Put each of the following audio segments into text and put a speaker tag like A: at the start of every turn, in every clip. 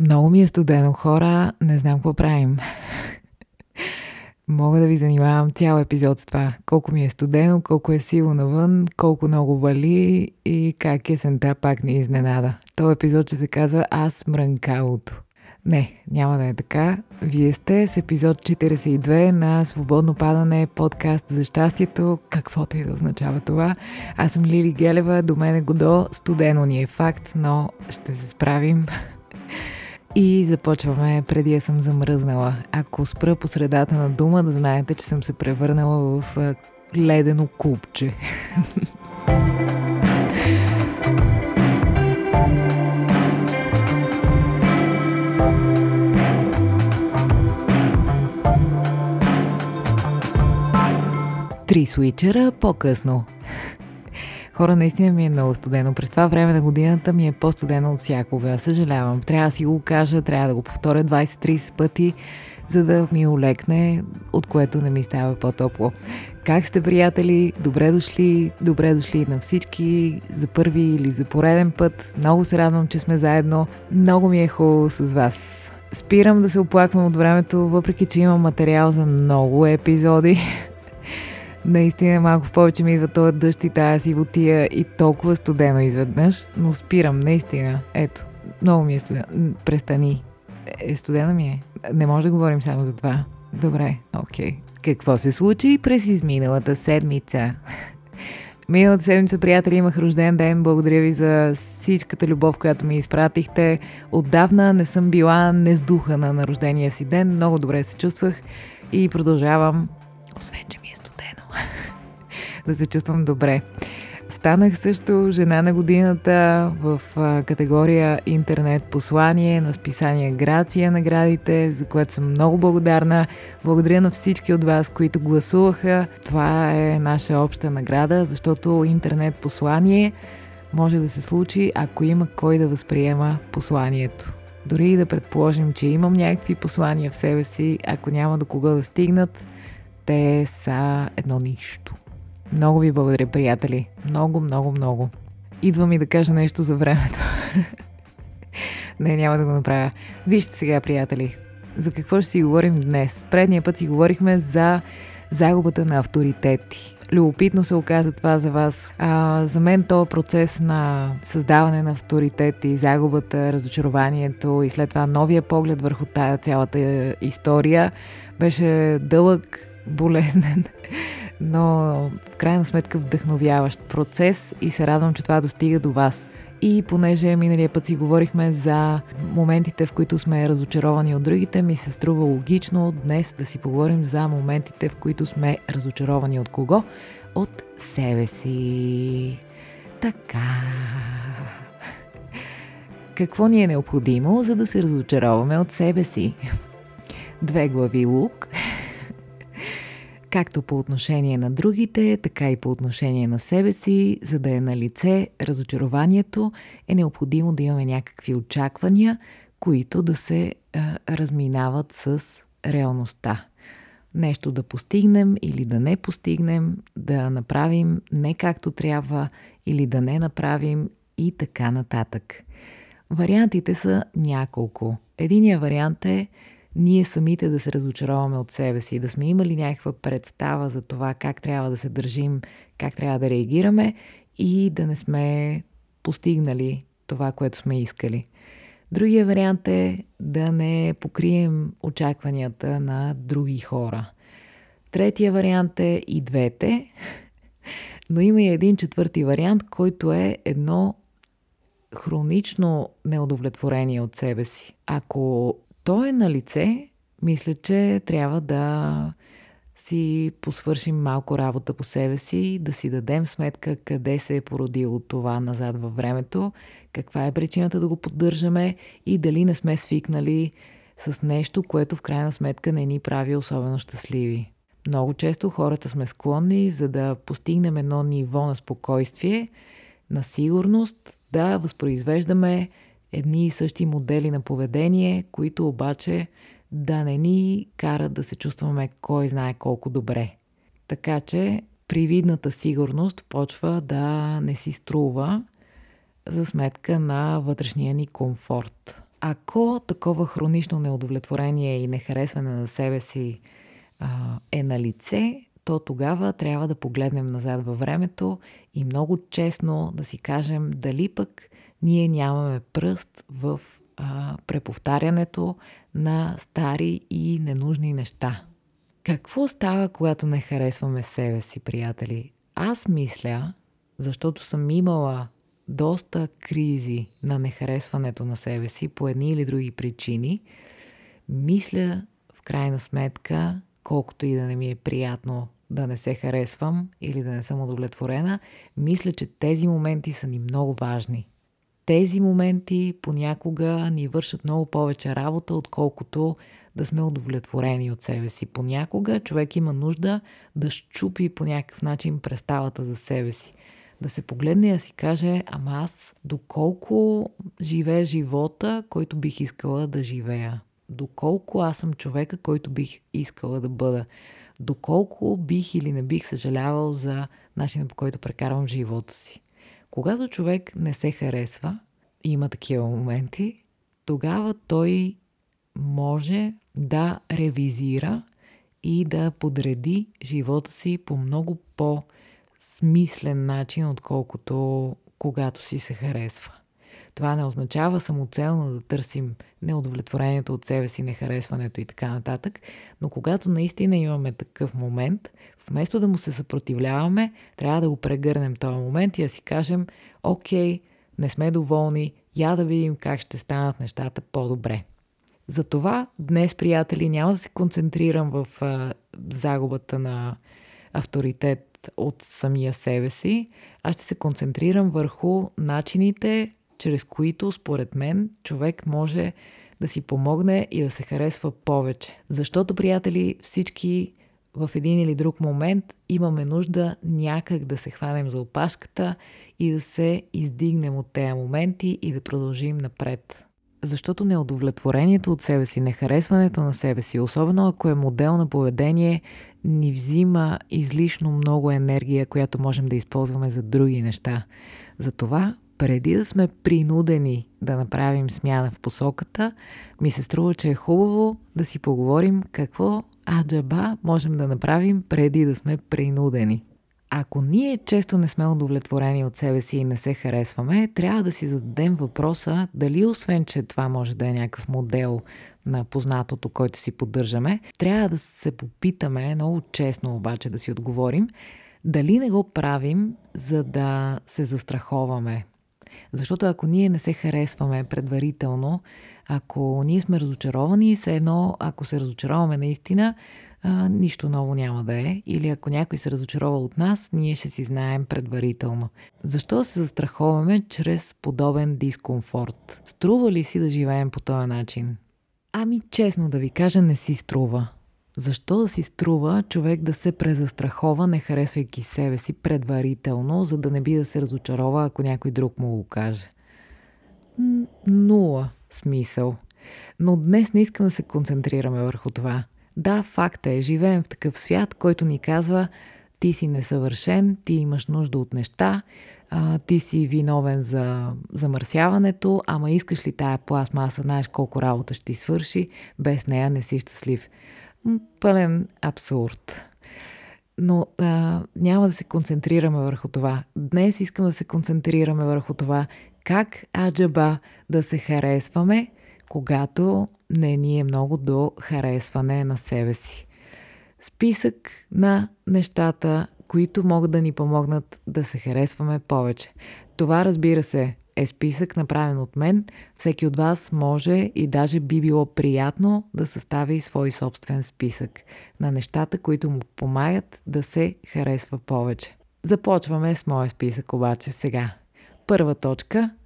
A: Много ми е студено, хора. Не знам какво правим. Мога да ви занимавам цял епизод с това. Колко ми е студено, колко е сило навън, колко много вали и как есента пак ни изненада. Този епизод ще се казва Аз мрънкалото. Не, няма да е така. Вие сте с епизод 42 на Свободно падане, подкаст за щастието, каквото и да означава това. Аз съм Лили Гелева, до мен е Годо, студено ни е факт, но ще се справим. И започваме преди я съм замръзнала. Ако спра по средата на дума, да знаете, че съм се превърнала в ледено купче. Три свичера по-късно. Хора, наистина ми е много студено. През това време на годината ми е по-студено от всякога. Съжалявам. Трябва да си го кажа, трябва да го повторя 20-30 пъти, за да ми олекне, от което не ми става по-топло. Как сте, приятели? Добре дошли, добре дошли на всички за първи или за пореден път. Много се радвам, че сме заедно. Много ми е хубаво с вас. Спирам да се оплаквам от времето, въпреки че имам материал за много епизоди наистина малко повече ми идва този дъжд и тази сивотия и толкова студено изведнъж, но спирам, наистина. Ето, много ми е студено. Престани. Е, студено ми е. Не може да говорим само за това. Добре, окей. Okay. Какво се случи през изминалата седмица? Миналата седмица, приятели, имах рожден ден. Благодаря ви за всичката любов, която ми изпратихте. Отдавна не съм била нездухана на рождения си ден. Много добре се чувствах и продължавам. Освен, че да се чувствам добре. Станах също жена на годината в категория интернет послание на списание Грация наградите, за което съм много благодарна. Благодаря на всички от вас, които гласуваха. Това е наша обща награда, защото интернет послание може да се случи, ако има кой да възприема посланието. Дори и да предположим, че имам някакви послания в себе си, ако няма до кого да стигнат, те са едно нищо. Много ви благодаря, приятели. Много, много, много. Идва ми да кажа нещо за времето. Не, няма да го направя. Вижте сега, приятели, за какво ще си говорим днес. Предния път си говорихме за загубата на авторитети. Любопитно се оказа това за вас. А, за мен то процес на създаване на авторитети, загубата, разочарованието и след това новия поглед върху тая цялата история беше дълъг, болезнен, но в крайна сметка вдъхновяващ процес и се радвам, че това достига до вас. И понеже миналия път си говорихме за моментите, в които сме разочаровани от другите, ми се струва логично днес да си поговорим за моментите, в които сме разочаровани от кого? От себе си. Така. Какво ни е необходимо, за да се разочароваме от себе си? Две глави лук – както по отношение на другите, така и по отношение на себе си, за да е на лице разочарованието, е необходимо да имаме някакви очаквания, които да се а, разминават с реалността. Нещо да постигнем или да не постигнем, да направим не както трябва или да не направим и така нататък. Вариантите са няколко. Единият вариант е ние самите да се разочароваме от себе си, да сме имали някаква представа за това как трябва да се държим, как трябва да реагираме и да не сме постигнали това, което сме искали. Другия вариант е да не покрием очакванията на други хора. Третия вариант е и двете, но има и един четвърти вариант, който е едно хронично неудовлетворение от себе си. Ако то е на лице, мисля, че трябва да си посвършим малко работа по себе си, да си дадем сметка къде се е породило това назад във времето, каква е причината да го поддържаме и дали не сме свикнали с нещо, което в крайна сметка не ни прави особено щастливи. Много често хората сме склонни, за да постигнем едно ниво на спокойствие, на сигурност, да възпроизвеждаме едни и същи модели на поведение, които обаче да не ни карат да се чувстваме кой знае колко добре. Така че привидната сигурност почва да не си струва за сметка на вътрешния ни комфорт. Ако такова хронично неудовлетворение и нехаресване на себе си а, е на лице, то тогава трябва да погледнем назад във времето и много честно да си кажем дали пък ние нямаме пръст в а, преповтарянето на стари и ненужни неща. Какво става, когато не харесваме себе си, приятели? Аз мисля, защото съм имала доста кризи на нехаресването на себе си по едни или други причини, мисля в крайна сметка, колкото и да не ми е приятно да не се харесвам или да не съм удовлетворена, мисля, че тези моменти са ни много важни. Тези моменти понякога ни вършат много повече работа, отколкото да сме удовлетворени от себе си. Понякога човек има нужда да щупи по някакъв начин представата за себе си. Да се погледне и да си каже, ама аз доколко живея живота, който бих искала да живея. Доколко аз съм човека, който бих искала да бъда. Доколко бих или не бих съжалявал за начина по който прекарвам живота си. Когато човек не се харесва, има такива моменти, тогава той може да ревизира и да подреди живота си по много по-смислен начин, отколкото когато си се харесва. Това не означава самоцелно да търсим неудовлетворението от себе си, нехаресването и така нататък, но когато наистина имаме такъв момент, вместо да му се съпротивляваме, трябва да го прегърнем този момент и да си кажем, окей, не сме доволни, я да видим как ще станат нещата по-добре. Затова днес, приятели, няма да се концентрирам в а, загубата на авторитет от самия себе си, аз ще се концентрирам върху начините, чрез които, според мен, човек може да си помогне и да се харесва повече. Защото, приятели, всички в един или друг момент имаме нужда някак да се хванем за опашката и да се издигнем от тези моменти и да продължим напред. Защото неудовлетворението от себе си, нехаресването на себе си, особено ако е модел на поведение, ни взима излишно много енергия, която можем да използваме за други неща. Затова, преди да сме принудени да направим смяна в посоката, ми се струва, че е хубаво да си поговорим какво аджаба можем да направим преди да сме принудени. Ако ние често не сме удовлетворени от себе си и не се харесваме, трябва да си зададем въпроса дали освен, че това може да е някакъв модел на познатото, който си поддържаме, трябва да се попитаме, много честно обаче да си отговорим, дали не го правим, за да се застраховаме. Защото ако ние не се харесваме предварително, ако ние сме разочаровани, се едно, ако се разочароваме наистина, а, нищо ново няма да е. Или ако някой се разочарова от нас, ние ще си знаем предварително. Защо се застраховаме чрез подобен дискомфорт? Струва ли си да живеем по този начин? Ами честно да ви кажа, не си струва. Защо да си струва човек да се презастрахова, не харесвайки себе си предварително, за да не би да се разочарова, ако някой друг му го каже? Нула смисъл. Но днес не искам да се концентрираме върху това. Да, факт е, живеем в такъв свят, който ни казва ти си несъвършен, ти имаш нужда от неща, а, ти си виновен за замърсяването, ама искаш ли тая пластмаса, знаеш колко работа ще ти свърши, без нея не си щастлив. Пълен абсурд. Но а, няма да се концентрираме върху това. Днес искам да се концентрираме върху това как аджаба да се харесваме, когато не ни е много до харесване на себе си. Списък на нещата, които могат да ни помогнат да се харесваме повече. Това, разбира се, е списък направен от мен. Всеки от вас може и даже би било приятно да състави свой собствен списък на нещата, които му помагат да се харесва повече. Започваме с моя списък обаче сега. Първа точка –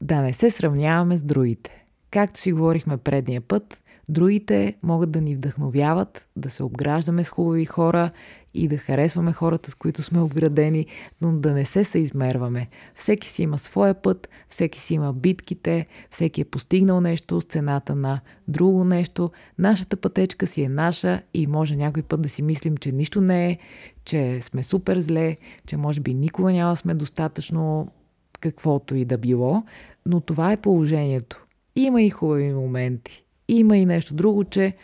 A: да не се сравняваме с другите. Както си говорихме предния път, другите могат да ни вдъхновяват, да се обграждаме с хубави хора и да харесваме хората, с които сме обградени, но да не се съизмерваме. Всеки си има своя път, всеки си има битките, всеки е постигнал нещо с цената на друго нещо. Нашата пътечка си е наша и може някой път да си мислим, че нищо не е, че сме супер зле, че може би никога няма сме достатъчно каквото и да било, но това е положението. Има и хубави моменти. Има и нещо друго, че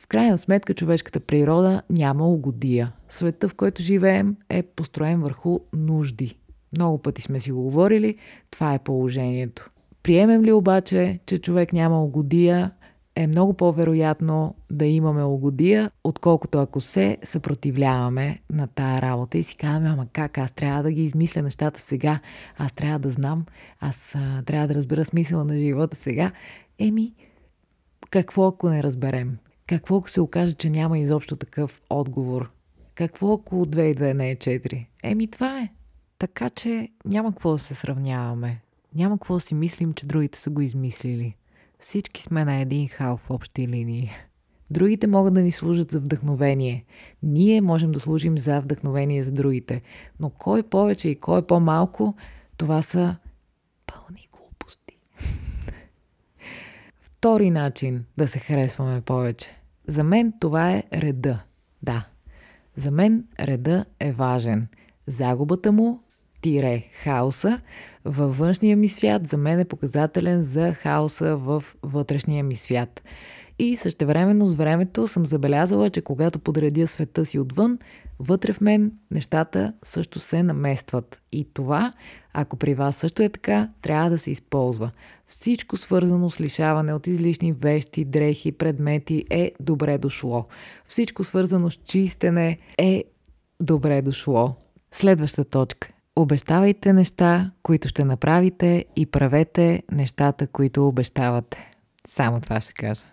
A: в крайна сметка човешката природа няма угодия. Света, в който живеем, е построен върху нужди. Много пъти сме си го говорили, това е положението. Приемем ли обаче, че човек няма угодия, е много по-вероятно да имаме угодия, отколкото ако се съпротивляваме на тая работа и си казваме, ама как, аз трябва да ги измисля нещата сега, аз трябва да знам, аз а, трябва да разбера смисъла на живота сега. Еми, какво ако не разберем? Какво ако се окаже, че няма изобщо такъв отговор? Какво ако 2 и 2 не е 4? Еми, това е. Така че няма какво да се сравняваме. Няма какво да си мислим, че другите са го измислили. Всички сме на един хал в общи линии. Другите могат да ни служат за вдъхновение. Ние можем да служим за вдъхновение за другите. Но кой повече и кой по-малко, това са пълни глупости. Втори начин да се харесваме повече. За мен това е реда. Да. За мен реда е важен. Загубата му тире хаоса във външния ми свят за мен е показателен за хаоса в вътрешния ми свят. И същевременно с времето съм забелязала, че когато подредя света си отвън, вътре в мен нещата също се наместват. И това, ако при вас също е така, трябва да се използва. Всичко свързано с лишаване от излишни вещи, дрехи, предмети е добре дошло. Всичко свързано с чистене е добре дошло. Следваща точка. Обещавайте неща, които ще направите и правете нещата, които обещавате. Само това ще кажа.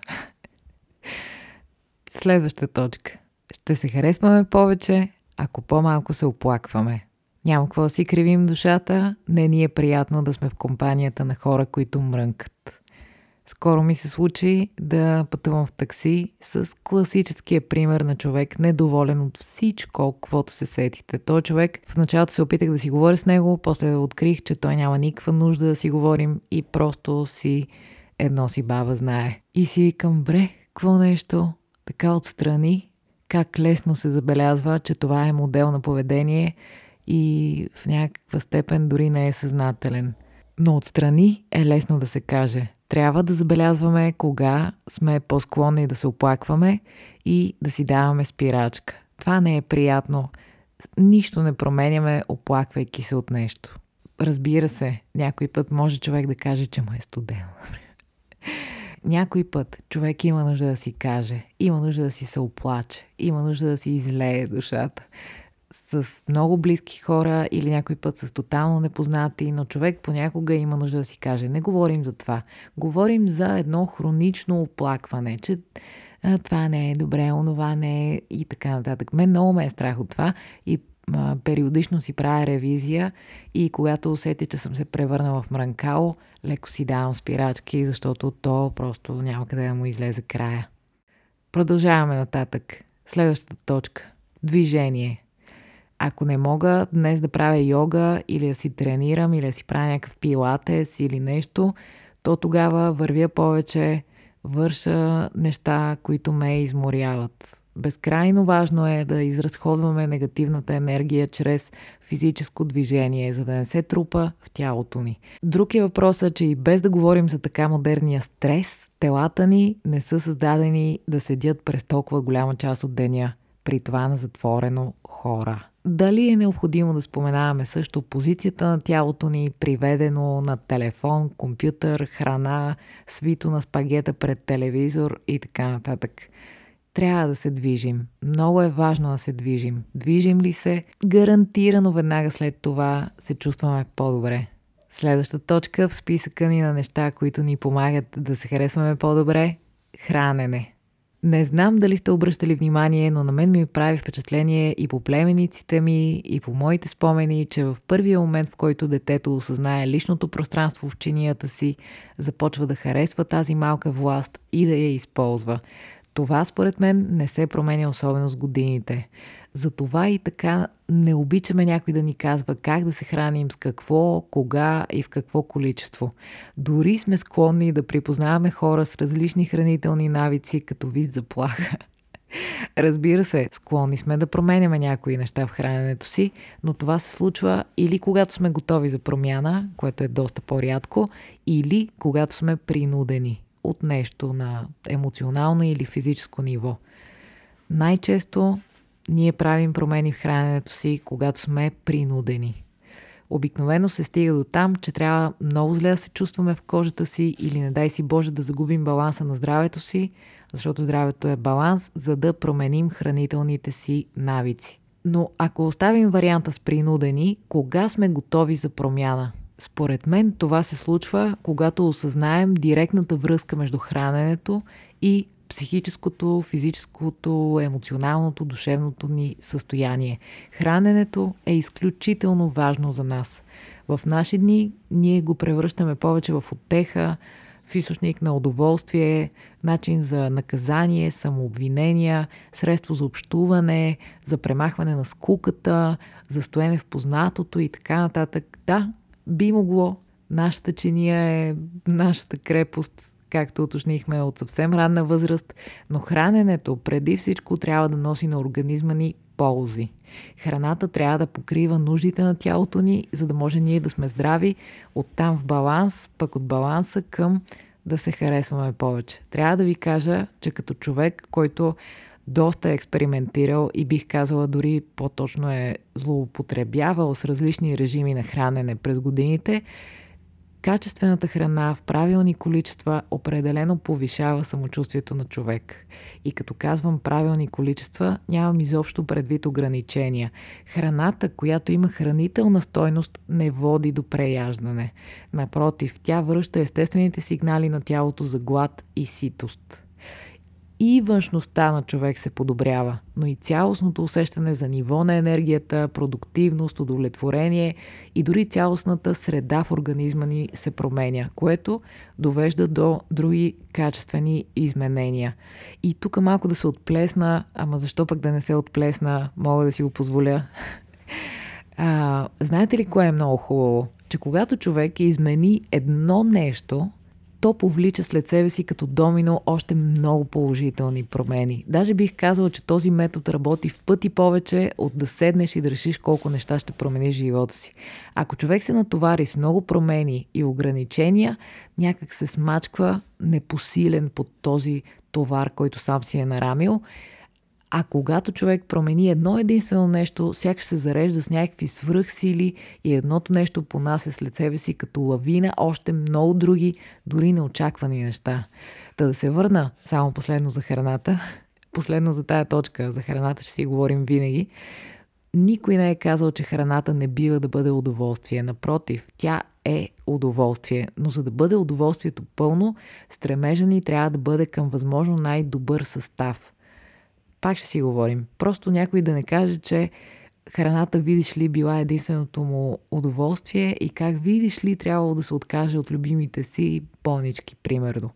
A: Следваща точка. Ще се харесваме повече, ако по-малко се оплакваме. Няма какво да си кривим душата, не ни е приятно да сме в компанията на хора, които мрънкат. Скоро ми се случи да пътувам в такси с класическия пример на човек, недоволен от всичко, каквото се сетите. Той човек, в началото се опитах да си говоря с него, после открих, че той няма никаква нужда да си говорим и просто си едно си баба знае. И си викам, бре, какво нещо? Така отстрани, как лесно се забелязва, че това е модел на поведение и в някаква степен дори не е съзнателен. Но отстрани е лесно да се каже – трябва да забелязваме кога сме по-склонни да се оплакваме и да си даваме спирачка. Това не е приятно. Нищо не променяме, оплаквайки се от нещо. Разбира се, някой път може човек да каже, че му е студено. Някой път човек има нужда да си каже, има нужда да си се оплаче, има нужда да си излее душата с много близки хора или някой път с тотално непознати, но човек понякога има нужда да си каже. Не говорим за това. Говорим за едно хронично оплакване, че това не е добре, онова не е и така нататък. Мен много ме е страх от това и периодично си правя ревизия и когато усети, че съм се превърнала в мранкало, леко си давам спирачки, защото то просто няма къде да му излезе края. Продължаваме нататък. Следващата точка. Движение. Ако не мога днес да правя йога или да си тренирам или да си правя някакъв пилатес или нещо, то тогава вървя повече, върша неща, които ме изморяват. Безкрайно важно е да изразходваме негативната енергия чрез физическо движение, за да не се трупа в тялото ни. Друг е че и без да говорим за така модерния стрес, телата ни не са създадени да седят през толкова голяма част от деня, при това на затворено хора. Дали е необходимо да споменаваме също позицията на тялото ни, приведено на телефон, компютър, храна, свито на спагета пред телевизор и така нататък. Трябва да се движим. Много е важно да се движим. Движим ли се, гарантирано веднага след това се чувстваме по-добре. Следваща точка в списъка ни на неща, които ни помагат да се харесваме по-добре – хранене. Не знам дали сте обръщали внимание, но на мен ми прави впечатление и по племениците ми, и по моите спомени, че в първия момент, в който детето осъзнае личното пространство в чинията си, започва да харесва тази малка власт и да я използва. Това според мен не се променя особено с годините. Затова и така не обичаме някой да ни казва как да се храним, с какво, кога и в какво количество. Дори сме склонни да припознаваме хора с различни хранителни навици като вид заплаха. Разбира се, склонни сме да променяме някои неща в храненето си, но това се случва или когато сме готови за промяна, което е доста по-рядко, или когато сме принудени от нещо на емоционално или физическо ниво. Най-често ние правим промени в храненето си, когато сме принудени. Обикновено се стига до там, че трябва много зле да се чувстваме в кожата си или не дай си Боже да загубим баланса на здравето си, защото здравето е баланс, за да променим хранителните си навици. Но ако оставим варианта с принудени, кога сме готови за промяна? Според мен това се случва, когато осъзнаем директната връзка между храненето и психическото, физическото, емоционалното, душевното ни състояние. Храненето е изключително важно за нас. В наши дни ние го превръщаме повече в отеха, в източник на удоволствие, начин за наказание, самообвинения, средство за общуване, за премахване на скуката, за стоене в познатото и така нататък. Да, би могло. Нашата чиния е нашата крепост, както уточнихме от съвсем ранна възраст, но храненето преди всичко трябва да носи на организма ни ползи. Храната трябва да покрива нуждите на тялото ни, за да може ние да сме здрави, оттам в баланс, пък от баланса към да се харесваме повече. Трябва да ви кажа, че като човек, който доста е експериментирал и бих казала дори по-точно е злоупотребявал с различни режими на хранене през годините, Качествената храна в правилни количества определено повишава самочувствието на човек. И като казвам правилни количества, нямам изобщо предвид ограничения. Храната, която има хранителна стойност, не води до преяждане. Напротив, тя връща естествените сигнали на тялото за глад и ситост и външността на човек се подобрява, но и цялостното усещане за ниво на енергията, продуктивност, удовлетворение и дори цялостната среда в организма ни се променя, което довежда до други качествени изменения. И тук малко да се отплесна, ама защо пък да не се отплесна, мога да си го позволя. А, знаете ли кое е много хубаво? Че когато човек измени едно нещо, то повлича след себе си като домино още много положителни промени. Даже бих казала, че този метод работи в пъти повече от да седнеш и да решиш колко неща ще промениш живота си. Ако човек се натовари с много промени и ограничения, някак се смачква непосилен под този товар, който сам си е нарамил а когато човек промени едно единствено нещо, сякаш се зарежда с някакви свръхсили и едното нещо понася след себе си като лавина още много други, дори неочаквани неща. Та да се върна само последно за храната. Последно за тая точка, за храната ще си говорим винаги. Никой не е казал, че храната не бива да бъде удоволствие. Напротив, тя е удоволствие. Но за да бъде удоволствието пълно, стремежа ни трябва да бъде към възможно най-добър състав – пак ще си говорим. Просто някой да не каже, че храната, видиш ли, била единственото му удоволствие и как, видиш ли, трябвало да се откаже от любимите си понички, примерно.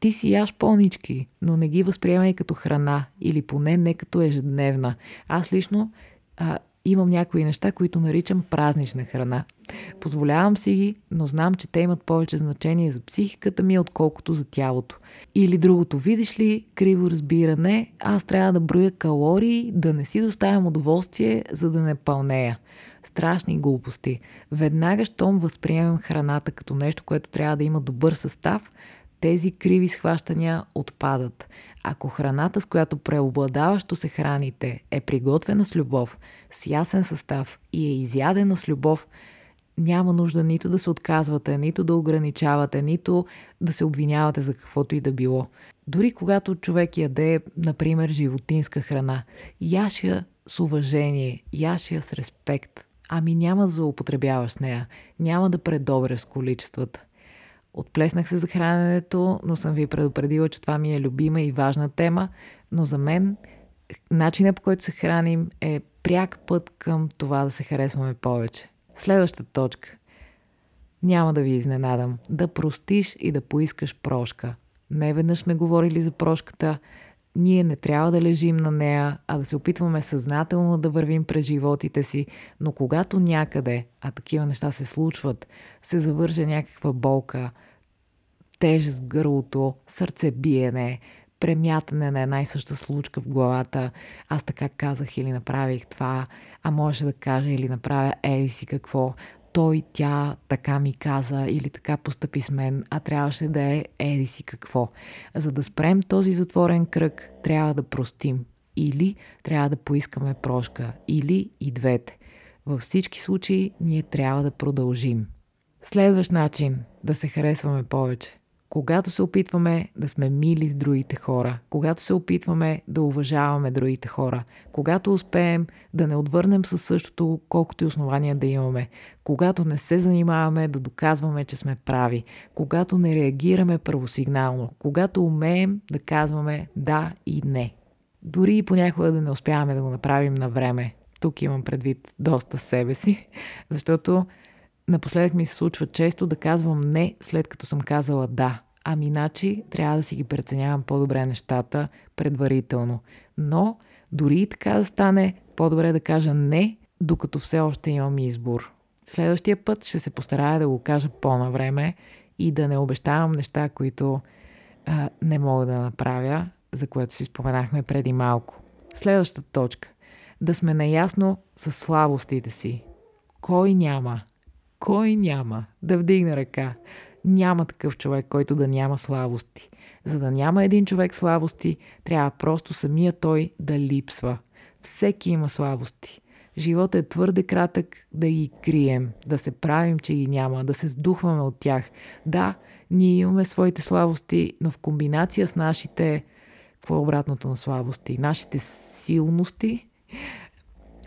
A: Ти си яш понички, но не ги възприемай като храна или поне не като ежедневна. Аз лично а, имам някои неща, които наричам празнична храна. Позволявам си ги, но знам, че те имат повече значение за психиката ми, отколкото за тялото. Или другото, видиш ли, криво разбиране, аз трябва да броя калории, да не си доставям удоволствие, за да не пълнея. Страшни глупости. Веднага, щом възприемем храната като нещо, което трябва да има добър състав, тези криви схващания отпадат. Ако храната, с която преобладаващо се храните, е приготвена с любов, с ясен състав и е изядена с любов, няма нужда нито да се отказвате, нито да ограничавате, нито да се обвинявате за каквото и да било. Дори когато човек яде, например, животинска храна, яшия с уважение, яшия с респект, ами няма да злоупотребяваш с нея, няма да предобря с количествата. Отплеснах се за храненето, но съм ви предупредила, че това ми е любима и важна тема, но за мен начинът по който се храним е пряк път към това да се харесваме повече. Следващата точка. Няма да ви изненадам. Да простиш и да поискаш прошка. Не веднъж сме говорили за прошката. Ние не трябва да лежим на нея, а да се опитваме съзнателно да вървим през животите си, но когато някъде, а такива неща се случват, се завърже някаква болка, тежест в гърлото, сърцебиене, премятане на една и съща случка в главата. Аз така казах или направих това, а може да кажа или направя еди си какво. Той, тя така ми каза или така постъпи с мен, а трябваше да е еди си какво. За да спрем този затворен кръг, трябва да простим. Или трябва да поискаме прошка. Или и двете. Във всички случаи ние трябва да продължим. Следващ начин да се харесваме повече когато се опитваме да сме мили с другите хора, когато се опитваме да уважаваме другите хора, когато успеем да не отвърнем със същото, колкото и основания да имаме, когато не се занимаваме да доказваме, че сме прави, когато не реагираме първосигнално, когато умеем да казваме да и не. Дори и понякога да не успяваме да го направим на време. Тук имам предвид доста себе си, защото Напоследък ми се случва често да казвам не, след като съм казала да. Ами иначе трябва да си ги преценявам по-добре нещата предварително. Но дори и така да стане, по-добре да кажа не, докато все още имам избор. Следващия път ще се постарая да го кажа по-навреме и да не обещавам неща, които а, не мога да направя, за което си споменахме преди малко. Следващата точка. Да сме наясно с слабостите си. Кой няма? Кой няма да вдигне ръка? Няма такъв човек, който да няма слабости. За да няма един човек слабости, трябва просто самия той да липсва. Всеки има слабости. Животът е твърде кратък да ги крием, да се правим, че ги няма, да се сдухваме от тях. Да, ние имаме своите слабости, но в комбинация с нашите, какво е обратното на слабости? Нашите силности,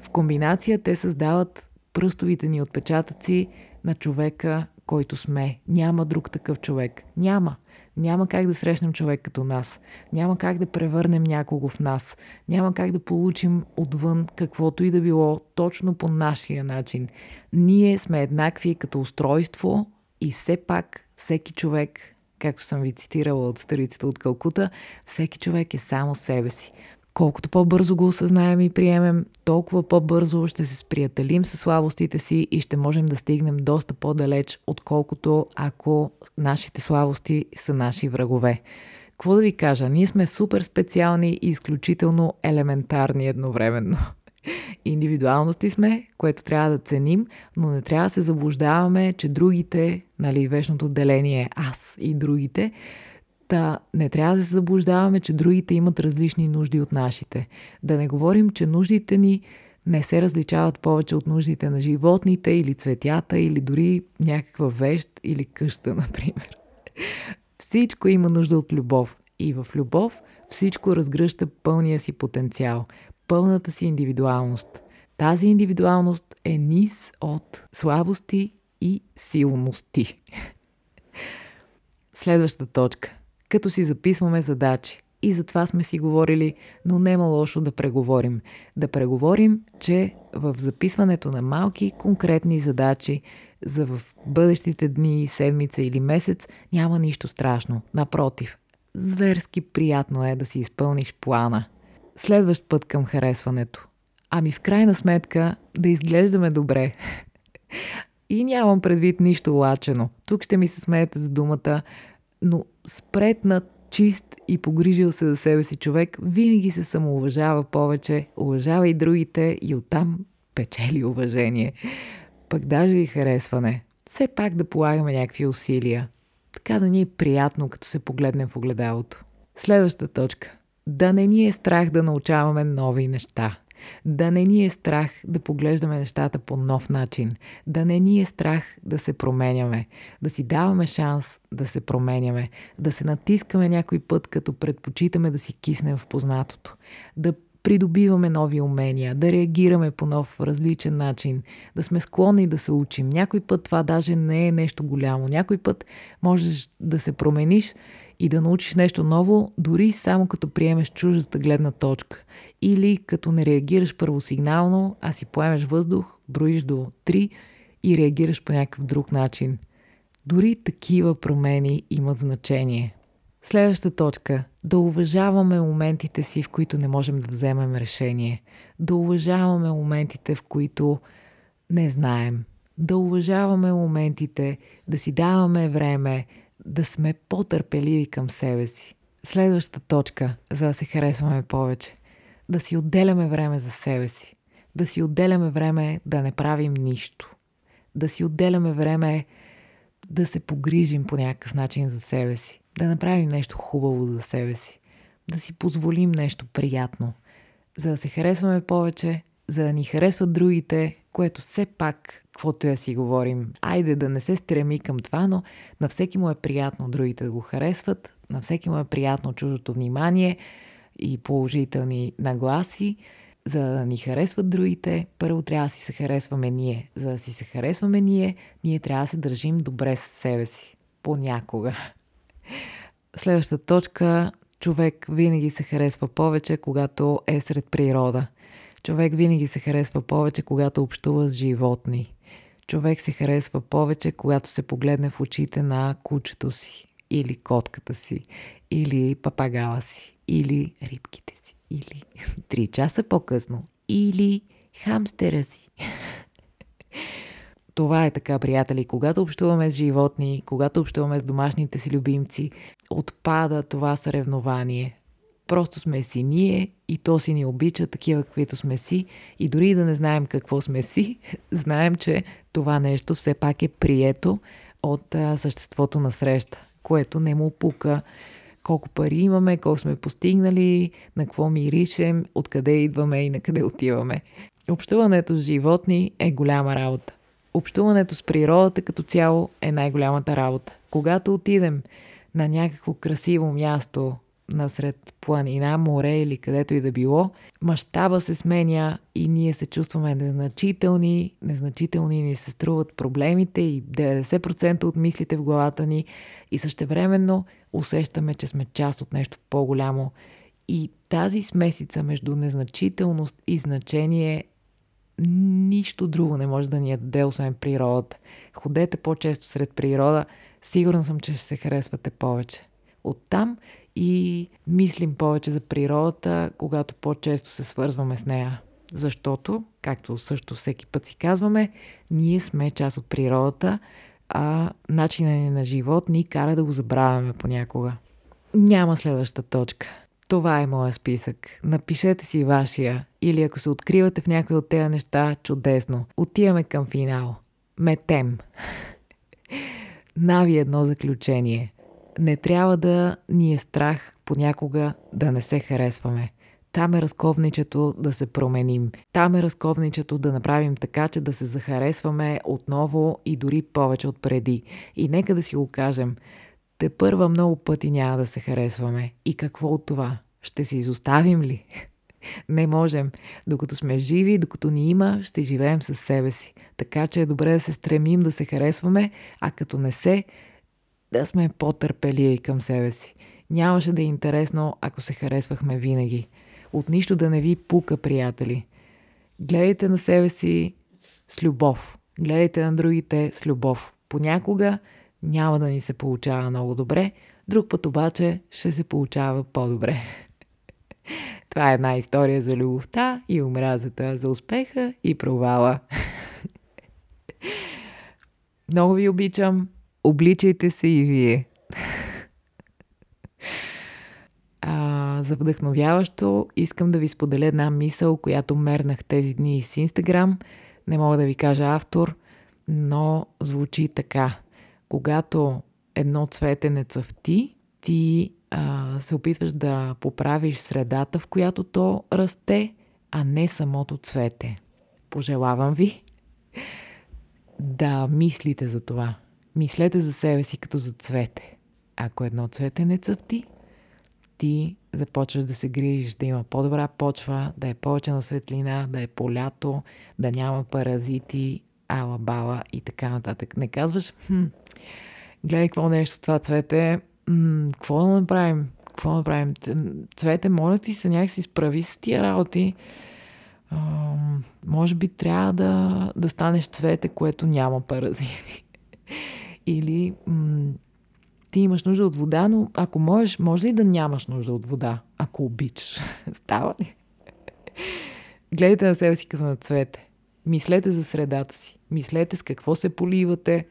A: в комбинация те създават пръстовите ни отпечатъци на човека, който сме. Няма друг такъв човек. Няма. Няма как да срещнем човек като нас. Няма как да превърнем някого в нас. Няма как да получим отвън каквото и да било точно по нашия начин. Ние сме еднакви като устройство и все пак всеки човек, както съм ви цитирала от старицата от Калкута, всеки човек е само себе си. Колкото по-бързо го осъзнаем и приемем, толкова по-бързо ще се сприятелим с слабостите си и ще можем да стигнем доста по-далеч, отколкото ако нашите слабости са наши врагове. Какво да ви кажа? Ние сме супер специални и изключително елементарни едновременно. Индивидуалности сме, което трябва да ценим, но не трябва да се заблуждаваме, че другите, нали, вечното деление аз и другите, Та не трябва да се заблуждаваме, че другите имат различни нужди от нашите. Да не говорим, че нуждите ни не се различават повече от нуждите на животните или цветята или дори някаква вещ или къща, например. Всичко има нужда от любов. И в любов всичко разгръща пълния си потенциал, пълната си индивидуалност. Тази индивидуалност е низ от слабости и силности. Следваща точка – като си записваме задачи. И за това сме си говорили, но няма лошо да преговорим. Да преговорим, че в записването на малки конкретни задачи за в бъдещите дни, седмица или месец няма нищо страшно. Напротив, зверски приятно е да си изпълниш плана. Следващ път към харесването. Ами в крайна сметка да изглеждаме добре. И нямам предвид нищо лачено. Тук ще ми се смеете за думата но спретнат, чист и погрижил се за себе си човек винаги се самоуважава повече, уважава и другите и оттам печели уважение. Пък даже и харесване. Все пак да полагаме някакви усилия. Така да ни е приятно, като се погледнем в огледалото. Следваща точка. Да не ни е страх да научаваме нови неща. Да не ни е страх да поглеждаме нещата по нов начин. Да не ни е страх да се променяме. Да си даваме шанс да се променяме. Да се натискаме някой път, като предпочитаме да си киснем в познатото. Да придобиваме нови умения, да реагираме по нов, различен начин, да сме склонни да се учим. Някой път това даже не е нещо голямо. Някой път можеш да се промениш и да научиш нещо ново, дори само като приемеш чуждата гледна точка. Или като не реагираш първосигнално, а си поемеш въздух, броиш до 3 и реагираш по някакъв друг начин. Дори такива промени имат значение. Следваща точка – да уважаваме моментите си, в които не можем да вземем решение. Да уважаваме моментите, в които не знаем. Да уважаваме моментите, да си даваме време, да сме по-търпеливи към себе си. Следващата точка, за да се харесваме повече. Да си отделяме време за себе си. Да си отделяме време да не правим нищо. Да си отделяме време да се погрижим по някакъв начин за себе си. Да направим нещо хубаво за себе си. Да си позволим нещо приятно. За да се харесваме повече, за да ни харесват другите, което все пак, каквото я си говорим, айде да не се стреми към това, но на всеки му е приятно другите да го харесват, на всеки му е приятно чуждото внимание и положителни нагласи. За да ни харесват другите, първо трябва да си се харесваме ние. За да си се харесваме ние, ние трябва да се държим добре с себе си. Понякога. Следващата точка човек винаги се харесва повече, когато е сред природа. Човек винаги се харесва повече, когато общува с животни. Човек се харесва повече, когато се погледне в очите на кучето си, или котката си, или папагала си, или рибките си, или три часа по-късно, или хамстера си. Това е така, приятели. Когато общуваме с животни, когато общуваме с домашните си любимци, отпада това съревнование. Просто сме си ние и то си ни обича такива, каквито сме си. И дори да не знаем какво сме си, знаем, че това нещо все пак е прието от а, съществото на среща, което не му пука колко пари имаме, колко сме постигнали, на какво миришем, откъде идваме и на къде отиваме. Общуването с животни е голяма работа. Общуването с природата като цяло е най-голямата работа. Когато отидем на някакво красиво място, насред планина, море или където и да било, мащаба се сменя и ние се чувстваме незначителни, незначителни ни се струват проблемите и 90% от мислите в главата ни и същевременно усещаме, че сме част от нещо по-голямо. И тази смесица между незначителност и значение нищо друго не може да ни я даде, освен природата. Ходете по-често сред природа, сигурен съм, че ще се харесвате повече. Оттам и мислим повече за природата, когато по-често се свързваме с нея. Защото, както също всеки път си казваме, ние сме част от природата, а начинът ни на живот ни кара да го забравяме понякога. Няма следваща точка. Това е моя списък. Напишете си вашия или ако се откривате в някои от тези неща, чудесно. Отиваме към финал. Метем. Нави едно заключение не трябва да ни е страх понякога да не се харесваме. Там е разковничето да се променим. Там е разковничето да направим така, че да се захаресваме отново и дори повече от преди. И нека да си го кажем. Те първа много пъти няма да се харесваме. И какво от това? Ще се изоставим ли? Не можем. Докато сме живи, докато ни има, ще живеем със себе си. Така че е добре да се стремим да се харесваме, а като не се, да сме по-търпеливи към себе си. Нямаше да е интересно, ако се харесвахме винаги. От нищо да не ви пука, приятели. Гледайте на себе си с любов. Гледайте на другите с любов. Понякога няма да ни се получава много добре, друг път обаче ще се получава по-добре. Това е една история за любовта и омразата, за успеха и провала. Много ви обичам. Обличайте се и вие. А, за вдъхновяващо искам да ви споделя една мисъл, която мернах тези дни с Инстаграм. Не мога да ви кажа автор, но звучи така. Когато едно цвете не цъфти, ти а, се опитваш да поправиш средата, в която то расте, а не самото цвете. Пожелавам ви да мислите за това. Мислете за себе си като за цвете. Ако едно цвете не цъфти, ти започваш да се грижиш, да има по-добра почва, да е повече на светлина, да е полято, да няма паразити, ала-бала и така нататък. Не казваш, хм, гледай какво нещо това цвете, м- какво да направим? Какво да направим? Цвете, моля ти се някакси справи с тия работи. А, може би трябва да, да станеш цвете, което няма паразити. Или м- ти имаш нужда от вода, но ако можеш, може ли да нямаш нужда от вода, ако обичаш? Става ли? Гледайте на себе си като на цвете. Мислете за средата си. Мислете с какво се поливате,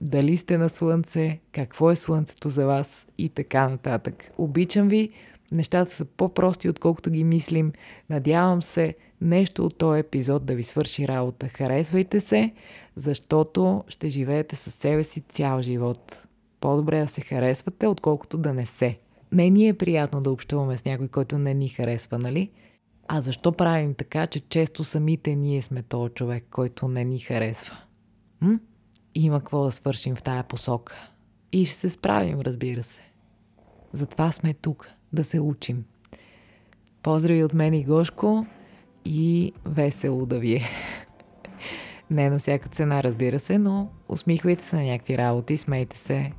A: дали сте на слънце, какво е слънцето за вас и така нататък. Обичам ви, нещата са по-прости, отколкото ги мислим. Надявам се нещо от този епизод да ви свърши работа. Харесвайте се, защото ще живеете със себе си цял живот. По-добре да се харесвате, отколкото да не се. Не ни е приятно да общуваме с някой, който не ни харесва, нали? А защо правим така, че често самите ние сме този човек, който не ни харесва? М? Има какво да свършим в тая посока. И ще се справим, разбира се. Затова сме тук, да се учим. Поздрави от мен и Гошко и весело да ви е. Не на всяка цена, разбира се, но усмихвайте се на някакви работи, смейте се.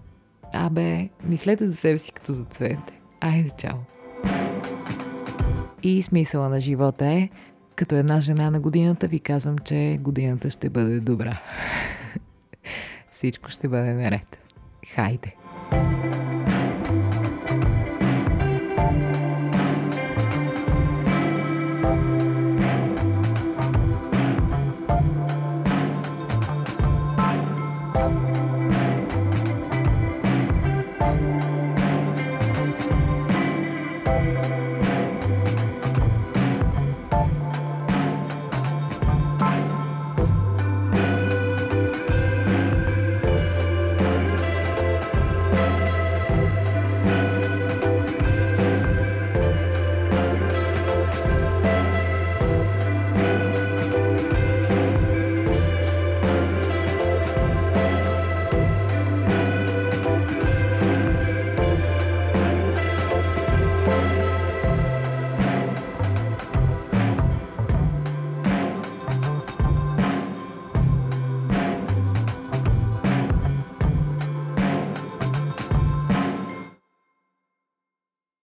A: Абе, мислете за себе си като за цвете. Айде, чао! И смисъла на живота е, като една жена на годината ви казвам, че годината ще бъде добра. Всичко ще бъде наред. Хайде! thank